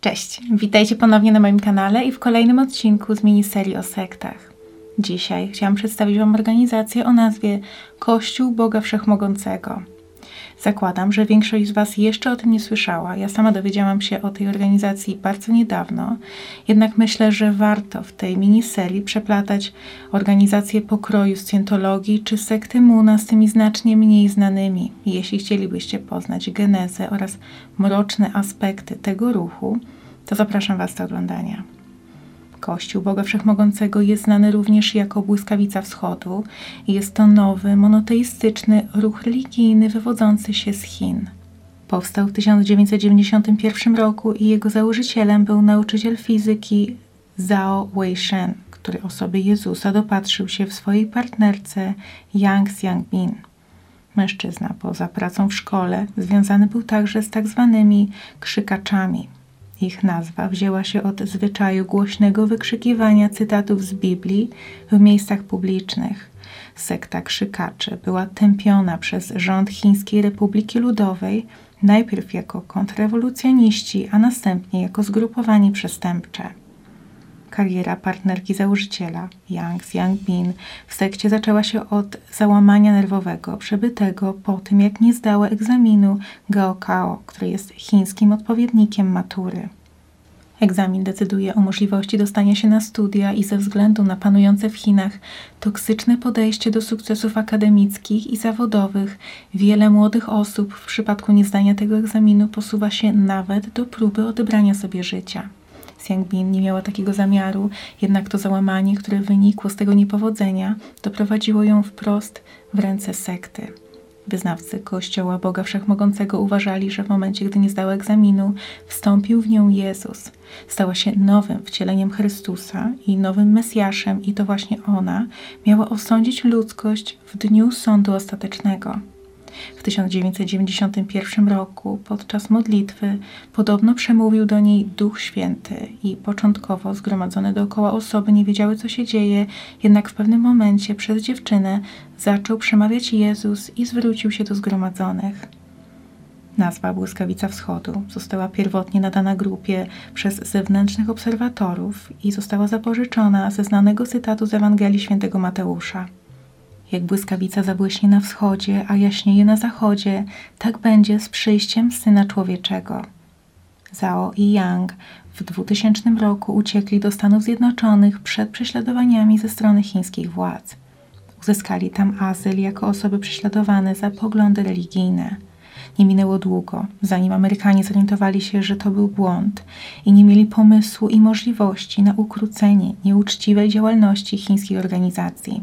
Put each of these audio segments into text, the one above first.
Cześć, witajcie ponownie na moim kanale i w kolejnym odcinku z miniserii o sektach. Dzisiaj chciałam przedstawić Wam organizację o nazwie Kościół Boga Wszechmogącego. Zakładam, że większość z Was jeszcze o tym nie słyszała. Ja sama dowiedziałam się o tej organizacji bardzo niedawno, jednak myślę, że warto w tej miniserii przeplatać organizacje pokroju scjentologii czy sekty Muna z tymi znacznie mniej znanymi. Jeśli chcielibyście poznać genezę oraz mroczne aspekty tego ruchu, to zapraszam Was do oglądania. Kościół Boga Wszechmogącego jest znany również jako błyskawica wschodu jest to nowy, monoteistyczny ruch religijny wywodzący się z Chin. Powstał w 1991 roku i jego założycielem był nauczyciel fizyki Zhao Weishen, który osoby Jezusa dopatrzył się w swojej partnerce Yang Xiangbin. Mężczyzna poza pracą w szkole związany był także z tak zwanymi krzykaczami – ich nazwa wzięła się od zwyczaju głośnego wykrzykiwania cytatów z Biblii w miejscach publicznych. Sekta krzykaczy była tępiona przez rząd Chińskiej Republiki Ludowej najpierw jako kontrrewolucjoniści, a następnie jako zgrupowanie przestępcze. Kariera partnerki założyciela, Yang Xiangbin, w sekcie zaczęła się od załamania nerwowego przebytego po tym, jak nie zdała egzaminu Gaokao, który jest chińskim odpowiednikiem matury. Egzamin decyduje o możliwości dostania się na studia i ze względu na panujące w Chinach toksyczne podejście do sukcesów akademickich i zawodowych, wiele młodych osób w przypadku niezdania tego egzaminu posuwa się nawet do próby odebrania sobie życia. Bin nie miała takiego zamiaru, jednak to załamanie, które wynikło z tego niepowodzenia, doprowadziło ją wprost w ręce sekty. Wyznawcy Kościoła Boga Wszechmogącego uważali, że w momencie, gdy nie zdała egzaminu, wstąpił w nią Jezus. Stała się nowym wcieleniem Chrystusa i nowym Mesjaszem, i to właśnie ona miała osądzić ludzkość w dniu sądu ostatecznego. W 1991 roku podczas modlitwy podobno przemówił do niej Duch Święty i początkowo zgromadzone dookoła osoby nie wiedziały, co się dzieje, jednak w pewnym momencie przez dziewczynę zaczął przemawiać Jezus i zwrócił się do zgromadzonych. Nazwa Błyskawica Wschodu została pierwotnie nadana grupie przez zewnętrznych obserwatorów i została zapożyczona ze znanego cytatu z Ewangelii Świętego Mateusza – jak błyskawica zabłyśnie na wschodzie, a jaśnieje na zachodzie, tak będzie z przyjściem Syna Człowieczego. Zhao i Yang w 2000 roku uciekli do Stanów Zjednoczonych przed prześladowaniami ze strony chińskich władz. Uzyskali tam azyl jako osoby prześladowane za poglądy religijne. Nie minęło długo, zanim Amerykanie zorientowali się, że to był błąd i nie mieli pomysłu i możliwości na ukrócenie nieuczciwej działalności chińskiej organizacji.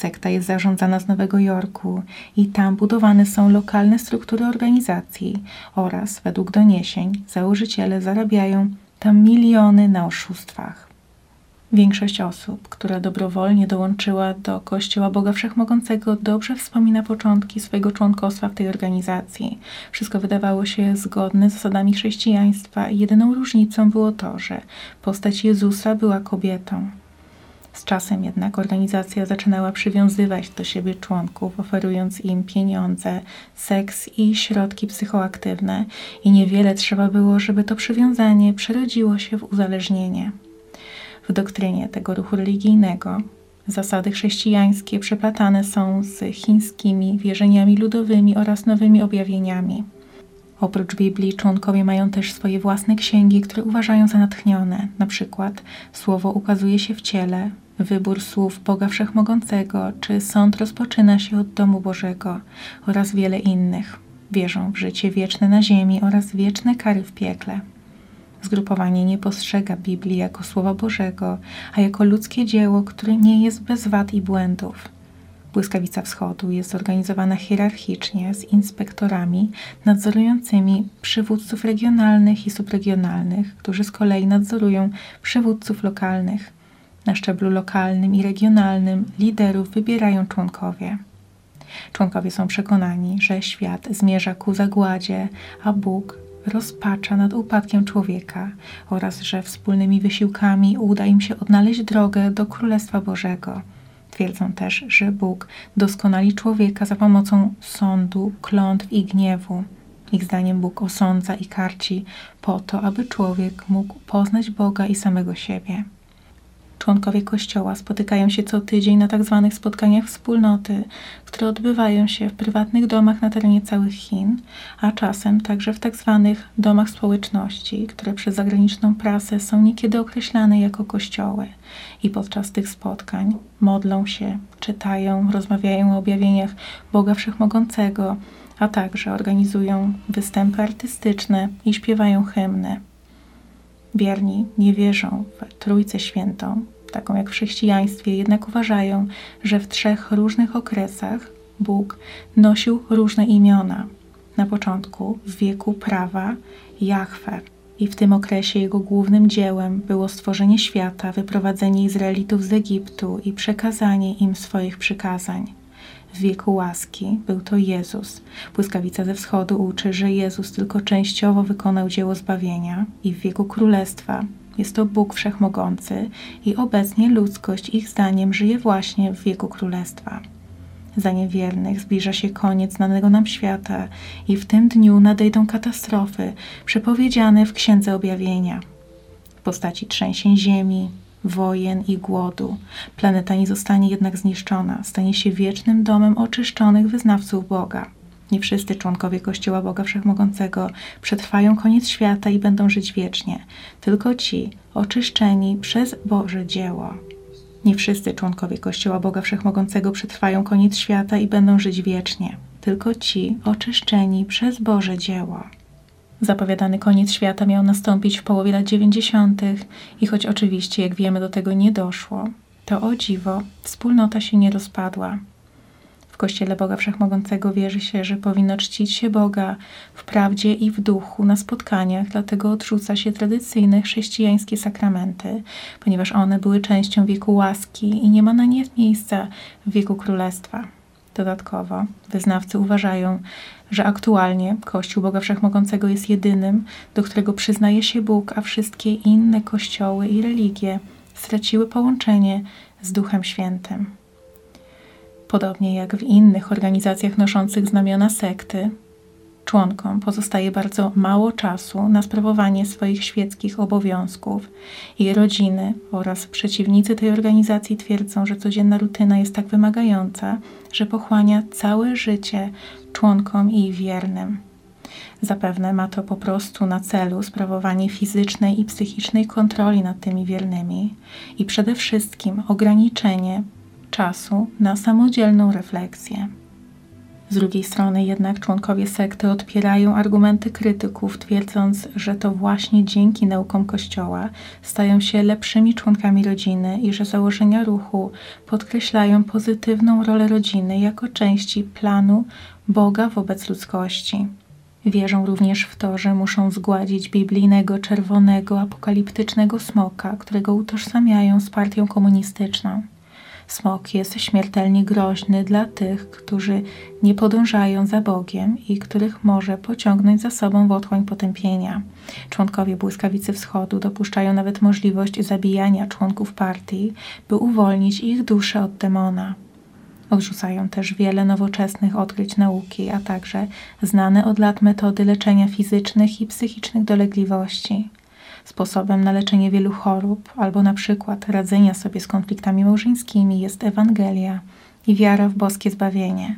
Sekta jest zarządzana z Nowego Jorku i tam budowane są lokalne struktury organizacji oraz, według doniesień, założyciele zarabiają tam miliony na oszustwach. Większość osób, która dobrowolnie dołączyła do Kościoła Boga Wszechmogącego, dobrze wspomina początki swojego członkostwa w tej organizacji. Wszystko wydawało się zgodne z zasadami chrześcijaństwa jedyną różnicą było to, że postać Jezusa była kobietą. Z czasem jednak organizacja zaczynała przywiązywać do siebie członków, oferując im pieniądze, seks i środki psychoaktywne, i niewiele trzeba było, żeby to przywiązanie przerodziło się w uzależnienie. W doktrynie tego ruchu religijnego zasady chrześcijańskie przeplatane są z chińskimi wierzeniami ludowymi oraz nowymi objawieniami. Oprócz Biblii członkowie mają też swoje własne księgi, które uważają za natchnione. Na przykład słowo ukazuje się w ciele, wybór słów Boga Wszechmogącego, czy sąd rozpoczyna się od domu Bożego oraz wiele innych. Wierzą w życie wieczne na ziemi oraz wieczne kary w piekle. Zgrupowanie nie postrzega Biblii jako Słowa Bożego, a jako ludzkie dzieło, które nie jest bez wad i błędów. Błyskawica Wschodu jest zorganizowana hierarchicznie z inspektorami nadzorującymi przywódców regionalnych i subregionalnych, którzy z kolei nadzorują przywódców lokalnych. Na szczeblu lokalnym i regionalnym liderów wybierają członkowie. Członkowie są przekonani, że świat zmierza ku zagładzie, a Bóg rozpacza nad upadkiem człowieka oraz że wspólnymi wysiłkami uda im się odnaleźć drogę do Królestwa Bożego. Twierdzą też, że Bóg doskonali człowieka za pomocą sądu, klątw i gniewu. Ich zdaniem Bóg osądza i karci po to, aby człowiek mógł poznać Boga i samego siebie. Członkowie Kościoła spotykają się co tydzień na tzw. Tak spotkaniach wspólnoty, które odbywają się w prywatnych domach na terenie całych Chin, a czasem także w tzw. Tak domach społeczności, które przez zagraniczną prasę są niekiedy określane jako kościoły. I podczas tych spotkań modlą się, czytają, rozmawiają o objawieniach Boga Wszechmogącego, a także organizują występy artystyczne i śpiewają hymny. Wierni nie wierzą w Trójcę Świętą, taką jak w chrześcijaństwie, jednak uważają, że w trzech różnych okresach Bóg nosił różne imiona. Na początku, w wieku prawa, Jahwe, i w tym okresie jego głównym dziełem było stworzenie świata, wyprowadzenie Izraelitów z Egiptu i przekazanie im swoich przykazań w wieku łaski był to Jezus. Błyskawica ze wschodu uczy, że Jezus tylko częściowo wykonał dzieło zbawienia i w wieku królestwa jest to Bóg Wszechmogący i obecnie ludzkość ich zdaniem żyje właśnie w wieku królestwa. Za niewiernych zbliża się koniec znanego nam świata i w tym dniu nadejdą katastrofy przepowiedziane w Księdze Objawienia w postaci trzęsień ziemi, wojen i głodu. Planeta nie zostanie jednak zniszczona, stanie się wiecznym domem oczyszczonych wyznawców Boga. Nie wszyscy członkowie Kościoła Boga Wszechmogącego przetrwają koniec świata i będą żyć wiecznie, tylko ci oczyszczeni przez Boże dzieło. Nie wszyscy członkowie Kościoła Boga Wszechmogącego przetrwają koniec świata i będą żyć wiecznie, tylko ci oczyszczeni przez Boże dzieło. Zapowiadany koniec świata miał nastąpić w połowie lat 90. i choć oczywiście, jak wiemy, do tego nie doszło, to o dziwo wspólnota się nie rozpadła. W Kościele Boga Wszechmogącego wierzy się, że powinno czcić się Boga w prawdzie i w duchu na spotkaniach, dlatego odrzuca się tradycyjne chrześcijańskie sakramenty, ponieważ one były częścią wieku łaski i nie ma na nie miejsca w wieku królestwa. Dodatkowo wyznawcy uważają, że aktualnie Kościół Boga Wszechmogącego jest jedynym, do którego przyznaje się Bóg, a wszystkie inne kościoły i religie straciły połączenie z Duchem Świętym. Podobnie jak w innych organizacjach noszących znamiona sekty, członkom pozostaje bardzo mało czasu na sprawowanie swoich świeckich obowiązków i rodziny oraz przeciwnicy tej organizacji twierdzą, że codzienna rutyna jest tak wymagająca, że pochłania całe życie członkom i wiernym. Zapewne ma to po prostu na celu sprawowanie fizycznej i psychicznej kontroli nad tymi wiernymi i przede wszystkim ograniczenie czasu na samodzielną refleksję. Z drugiej strony jednak członkowie sekty odpierają argumenty krytyków, twierdząc, że to właśnie dzięki naukom Kościoła stają się lepszymi członkami rodziny i że założenia ruchu podkreślają pozytywną rolę rodziny jako części planu Boga wobec ludzkości. Wierzą również w to, że muszą zgładzić biblijnego czerwonego apokaliptycznego smoka, którego utożsamiają z partią komunistyczną. Smok jest śmiertelnie groźny dla tych, którzy nie podążają za Bogiem i których może pociągnąć za sobą w otchłań potępienia. Członkowie Błyskawicy Wschodu dopuszczają nawet możliwość zabijania członków partii, by uwolnić ich duszę od demona. Odrzucają też wiele nowoczesnych odkryć nauki, a także znane od lat metody leczenia fizycznych i psychicznych dolegliwości sposobem na leczenie wielu chorób albo na przykład radzenia sobie z konfliktami małżeńskimi jest Ewangelia i wiara w boskie zbawienie.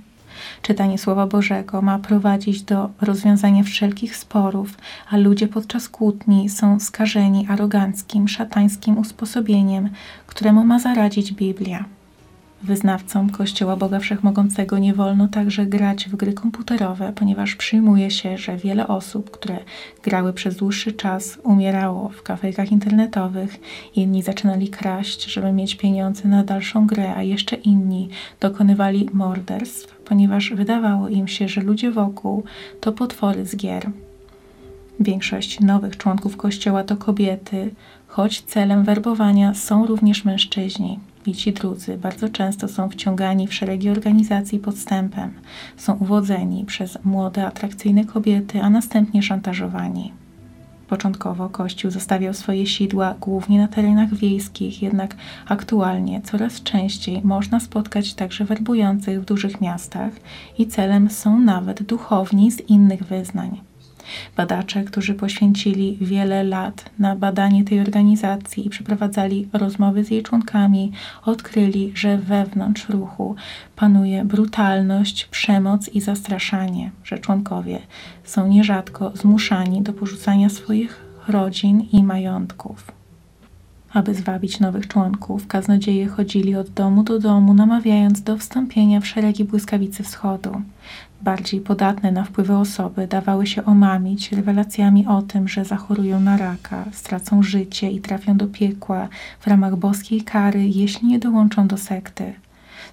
Czytanie Słowa Bożego ma prowadzić do rozwiązania wszelkich sporów, a ludzie podczas kłótni są skażeni aroganckim, szatańskim usposobieniem, któremu ma zaradzić Biblia. Wyznawcom Kościoła Boga Wszechmogącego nie wolno także grać w gry komputerowe, ponieważ przyjmuje się, że wiele osób, które grały przez dłuższy czas, umierało w kafejkach internetowych, inni zaczynali kraść, żeby mieć pieniądze na dalszą grę, a jeszcze inni dokonywali morderstw, ponieważ wydawało im się, że ludzie wokół to potwory z gier. Większość nowych członków Kościoła to kobiety, choć celem werbowania są również mężczyźni. I ci drudzy bardzo często są wciągani w szeregi organizacji podstępem, są uwodzeni przez młode, atrakcyjne kobiety, a następnie szantażowani. Początkowo Kościół zostawiał swoje sidła głównie na terenach wiejskich, jednak aktualnie coraz częściej można spotkać także werbujących w dużych miastach i celem są nawet duchowni z innych wyznań. Badacze, którzy poświęcili wiele lat na badanie tej organizacji i przeprowadzali rozmowy z jej członkami, odkryli, że wewnątrz ruchu panuje brutalność, przemoc i zastraszanie, że członkowie są nierzadko zmuszani do porzucania swoich rodzin i majątków. Aby zwabić nowych członków, kaznodzieje chodzili od domu do domu, namawiając do wstąpienia w szeregi błyskawicy wschodu. Bardziej podatne na wpływy osoby dawały się omamić rewelacjami o tym, że zachorują na raka, stracą życie i trafią do piekła w ramach boskiej kary, jeśli nie dołączą do sekty.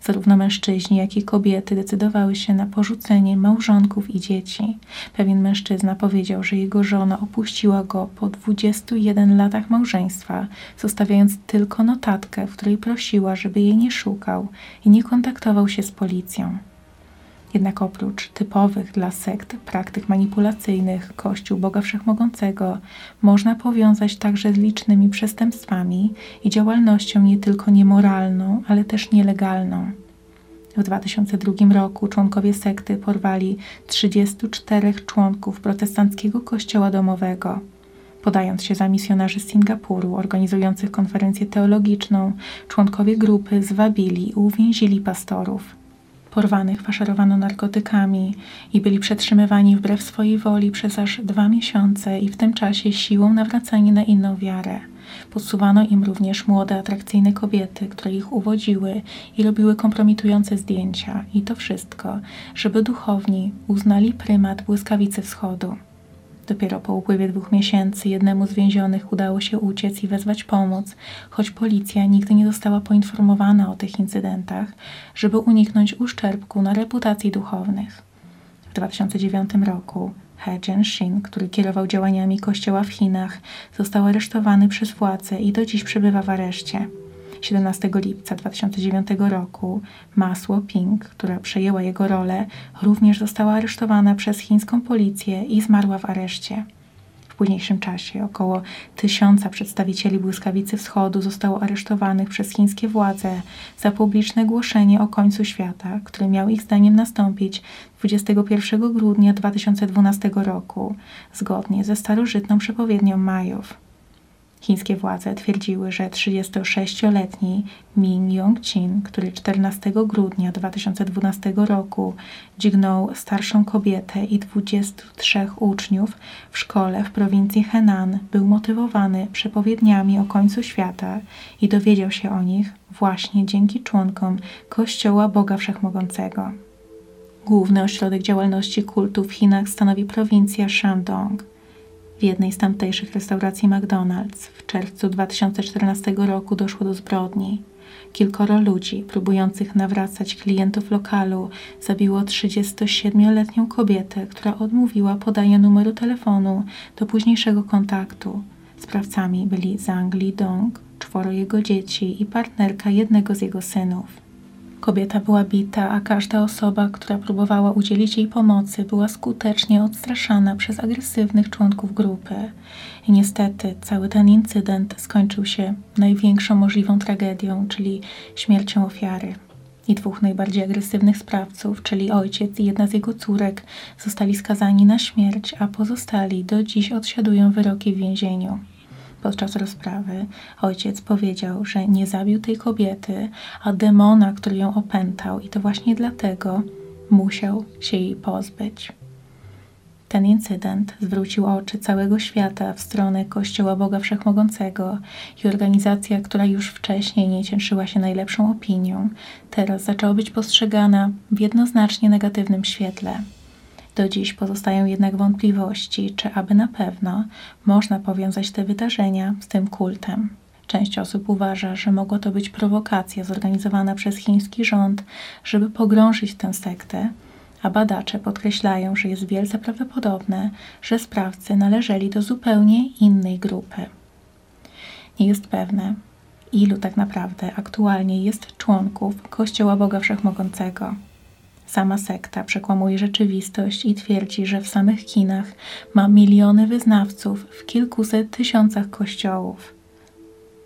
Zarówno mężczyźni, jak i kobiety decydowały się na porzucenie małżonków i dzieci. Pewien mężczyzna powiedział, że jego żona opuściła go po 21 latach małżeństwa, zostawiając tylko notatkę, w której prosiła, żeby jej nie szukał i nie kontaktował się z policją. Jednak oprócz typowych dla sekt praktyk manipulacyjnych Kościół Boga Wszechmogącego można powiązać także z licznymi przestępstwami i działalnością nie tylko niemoralną, ale też nielegalną. W 2002 roku członkowie sekty porwali 34 członków protestanckiego kościoła domowego. Podając się za misjonarzy z Singapuru organizujących konferencję teologiczną, członkowie grupy zwabili i uwięzili pastorów. Porwanych faszerowano narkotykami i byli przetrzymywani wbrew swojej woli przez aż dwa miesiące i w tym czasie siłą nawracani na inną wiarę. Podsuwano im również młode, atrakcyjne kobiety, które ich uwodziły i robiły kompromitujące zdjęcia. I to wszystko, żeby duchowni uznali prymat błyskawicy wschodu. Dopiero po upływie dwóch miesięcy jednemu z więzionych udało się uciec i wezwać pomoc, choć policja nigdy nie została poinformowana o tych incydentach, żeby uniknąć uszczerbku na reputacji duchownych. W 2009 roku He Jianxin, który kierował działaniami kościoła w Chinach, został aresztowany przez władze i do dziś przebywa w areszcie. 17 lipca 2009 roku Masło Ping, która przejęła jego rolę, również została aresztowana przez chińską policję i zmarła w areszcie. W późniejszym czasie około tysiąca przedstawicieli błyskawicy wschodu zostało aresztowanych przez chińskie władze za publiczne głoszenie o końcu świata, który miał ich zdaniem nastąpić 21 grudnia 2012 roku, zgodnie ze starożytną przepowiednią Majów. Chińskie władze twierdziły, że 36-letni Min Yong-chin, który 14 grudnia 2012 roku dźgnął starszą kobietę i 23 uczniów w szkole w prowincji Henan, był motywowany przepowiedniami o końcu świata i dowiedział się o nich właśnie dzięki członkom Kościoła Boga Wszechmogącego. Główny ośrodek działalności kultu w Chinach stanowi prowincja Shandong – w jednej z tamtejszych restauracji McDonald's w czerwcu 2014 roku doszło do zbrodni. Kilkoro ludzi próbujących nawracać klientów lokalu zabiło 37-letnią kobietę, która odmówiła podania numeru telefonu do późniejszego kontaktu. Sprawcami byli Zhang Lidong, czworo jego dzieci i partnerka jednego z jego synów. Kobieta była bita, a każda osoba, która próbowała udzielić jej pomocy, była skutecznie odstraszana przez agresywnych członków grupy. I niestety cały ten incydent skończył się największą możliwą tragedią, czyli śmiercią ofiary. I dwóch najbardziej agresywnych sprawców, czyli ojciec i jedna z jego córek, zostali skazani na śmierć, a pozostali do dziś odsiadują wyroki w więzieniu. Podczas rozprawy ojciec powiedział, że nie zabił tej kobiety, a demona, który ją opętał, i to właśnie dlatego musiał się jej pozbyć. Ten incydent zwrócił oczy całego świata w stronę Kościoła Boga Wszechmogącego i organizacja, która już wcześniej nie cieszyła się najlepszą opinią, teraz zaczęła być postrzegana w jednoznacznie negatywnym świetle. Do dziś pozostają jednak wątpliwości, czy aby na pewno można powiązać te wydarzenia z tym kultem. Część osób uważa, że mogło to być prowokacja zorganizowana przez chiński rząd, żeby pogrążyć tę sektę, a badacze podkreślają, że jest wielce prawdopodobne, że sprawcy należeli do zupełnie innej grupy. Nie jest pewne, ilu tak naprawdę aktualnie jest członków Kościoła Boga Wszechmogącego. Sama sekta przekłamuje rzeczywistość i twierdzi, że w samych Chinach ma miliony wyznawców w kilkuset tysiącach kościołów.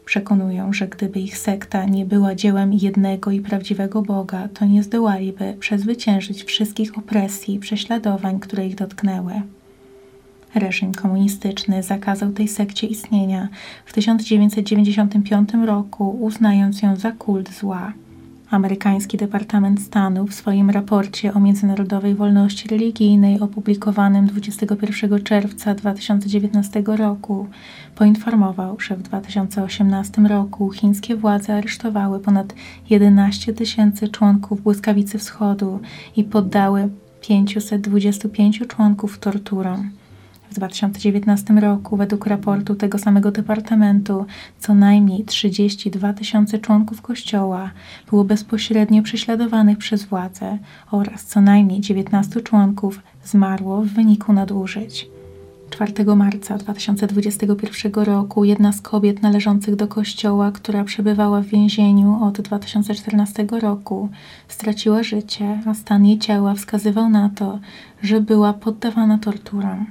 Przekonują, że gdyby ich sekta nie była dziełem jednego i prawdziwego Boga, to nie zdołaliby przezwyciężyć wszystkich opresji i prześladowań, które ich dotknęły. Reżim komunistyczny zakazał tej sekcie istnienia w 1995 roku, uznając ją za kult zła. Amerykański Departament Stanu w swoim raporcie o międzynarodowej wolności religijnej opublikowanym 21 czerwca 2019 roku poinformował, że w 2018 roku chińskie władze aresztowały ponad 11 tysięcy członków Błyskawicy Wschodu i poddały 525 członków torturom. W 2019 roku, według raportu tego samego departamentu, co najmniej 32 tysiące członków Kościoła było bezpośrednio prześladowanych przez władze oraz co najmniej 19 członków zmarło w wyniku nadużyć. 4 marca 2021 roku jedna z kobiet należących do kościoła, która przebywała w więzieniu od 2014 roku, straciła życie, a stan jej ciała wskazywał na to, że była poddawana torturom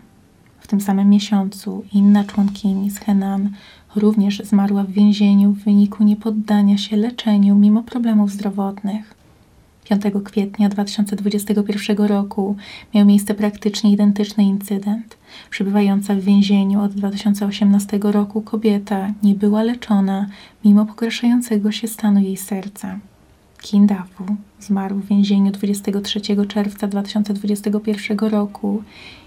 tym samym miesiącu inna członkini z Henan również zmarła w więzieniu w wyniku niepoddania się leczeniu mimo problemów zdrowotnych. 5 kwietnia 2021 roku miał miejsce praktycznie identyczny incydent. Przebywająca w więzieniu od 2018 roku kobieta nie była leczona mimo pogarszającego się stanu jej serca. Kindafu zmarł w więzieniu 23 czerwca 2021 roku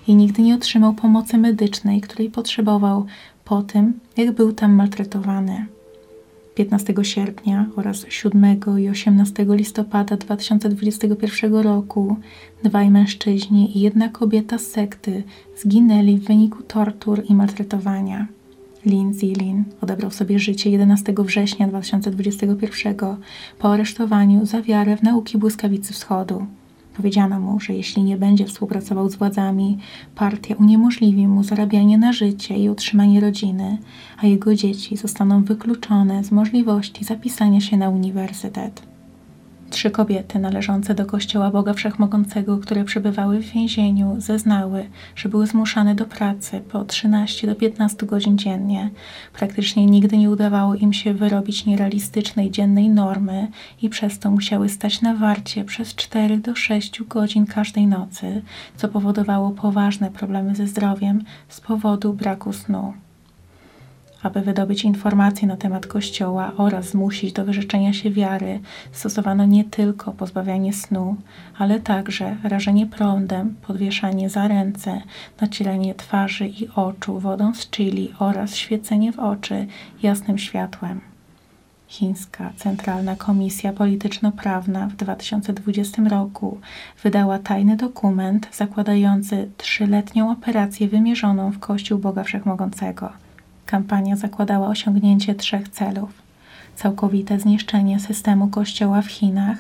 i nigdy nie otrzymał pomocy medycznej, której potrzebował po tym, jak był tam maltretowany. 15 sierpnia oraz 7 i 18 listopada 2021 roku dwaj mężczyźni i jedna kobieta z sekty zginęli w wyniku tortur i maltretowania. Lin Zilin odebrał sobie życie 11 września 2021 po aresztowaniu za wiarę w nauki błyskawicy wschodu. Powiedziano mu, że jeśli nie będzie współpracował z władzami, partia uniemożliwi mu zarabianie na życie i utrzymanie rodziny, a jego dzieci zostaną wykluczone z możliwości zapisania się na uniwersytet. Trzy kobiety należące do Kościoła Boga Wszechmogącego, które przebywały w więzieniu, zeznały, że były zmuszane do pracy po 13 do 15 godzin dziennie. Praktycznie nigdy nie udawało im się wyrobić nierealistycznej dziennej normy i przez to musiały stać na warcie przez 4 do 6 godzin każdej nocy, co powodowało poważne problemy ze zdrowiem z powodu braku snu aby wydobyć informacje na temat Kościoła oraz zmusić do wyrzeczenia się wiary, stosowano nie tylko pozbawianie snu, ale także rażenie prądem, podwieszanie za ręce, nacieranie twarzy i oczu wodą z chili oraz świecenie w oczy jasnym światłem. Chińska Centralna Komisja Polityczno-Prawna w 2020 roku wydała tajny dokument zakładający trzyletnią operację wymierzoną w Kościół Boga Wszechmogącego – Kampania zakładała osiągnięcie trzech celów: całkowite zniszczenie systemu kościoła w Chinach,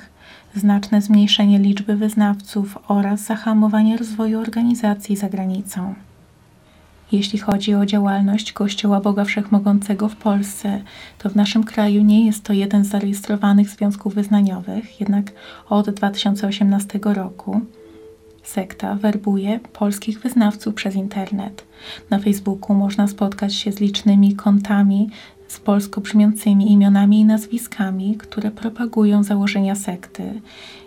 znaczne zmniejszenie liczby wyznawców oraz zahamowanie rozwoju organizacji za granicą. Jeśli chodzi o działalność Kościoła Boga Wszechmogącego w Polsce, to w naszym kraju nie jest to jeden z zarejestrowanych związków wyznaniowych, jednak od 2018 roku Sekta werbuje polskich wyznawców przez internet. Na Facebooku można spotkać się z licznymi kontami z polsko brzmiącymi imionami i nazwiskami, które propagują założenia sekty.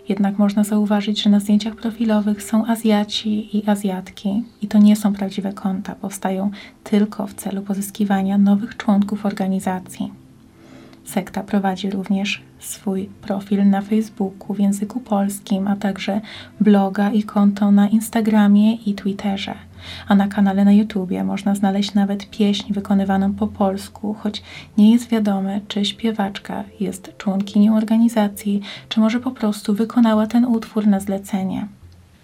Jednak można zauważyć, że na zdjęciach profilowych są Azjaci i Azjatki i to nie są prawdziwe konta, powstają tylko w celu pozyskiwania nowych członków organizacji. Sekta prowadzi również swój profil na Facebooku w języku polskim, a także bloga i konto na Instagramie i Twitterze. A na kanale na YouTubie można znaleźć nawet pieśń wykonywaną po polsku, choć nie jest wiadome, czy śpiewaczka jest członkinią organizacji, czy może po prostu wykonała ten utwór na zlecenie.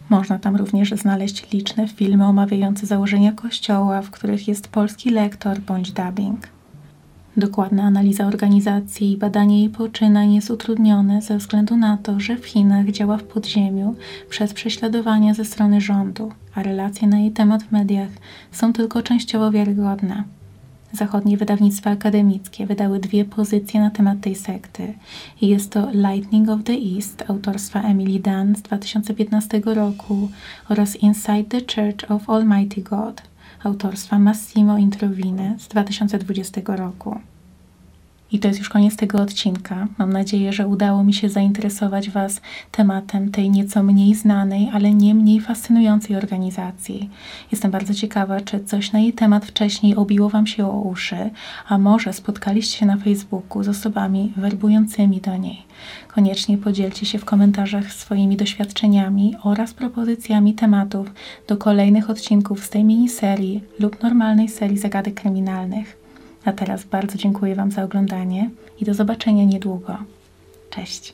Można tam również znaleźć liczne filmy omawiające założenia kościoła, w których jest polski lektor bądź dubbing. Dokładna analiza organizacji i badanie jej poczynań jest utrudnione ze względu na to, że w Chinach działa w podziemiu przez prześladowania ze strony rządu, a relacje na jej temat w mediach są tylko częściowo wiarygodne. zachodnie wydawnictwa akademickie wydały dwie pozycje na temat tej sekty. Jest to Lightning of the East autorstwa Emily Dunn z 2015 roku oraz Inside the Church of Almighty God autorstwa Massimo Introvine z 2020 roku. I to jest już koniec tego odcinka. Mam nadzieję, że udało mi się zainteresować Was tematem tej nieco mniej znanej, ale nie mniej fascynującej organizacji. Jestem bardzo ciekawa, czy coś na jej temat wcześniej obiło Wam się o uszy, a może spotkaliście się na Facebooku z osobami werbującymi do niej. Koniecznie podzielcie się w komentarzach swoimi doświadczeniami oraz propozycjami tematów do kolejnych odcinków z tej miniserii lub normalnej serii zagadek kryminalnych. A teraz bardzo dziękuję Wam za oglądanie i do zobaczenia niedługo. Cześć.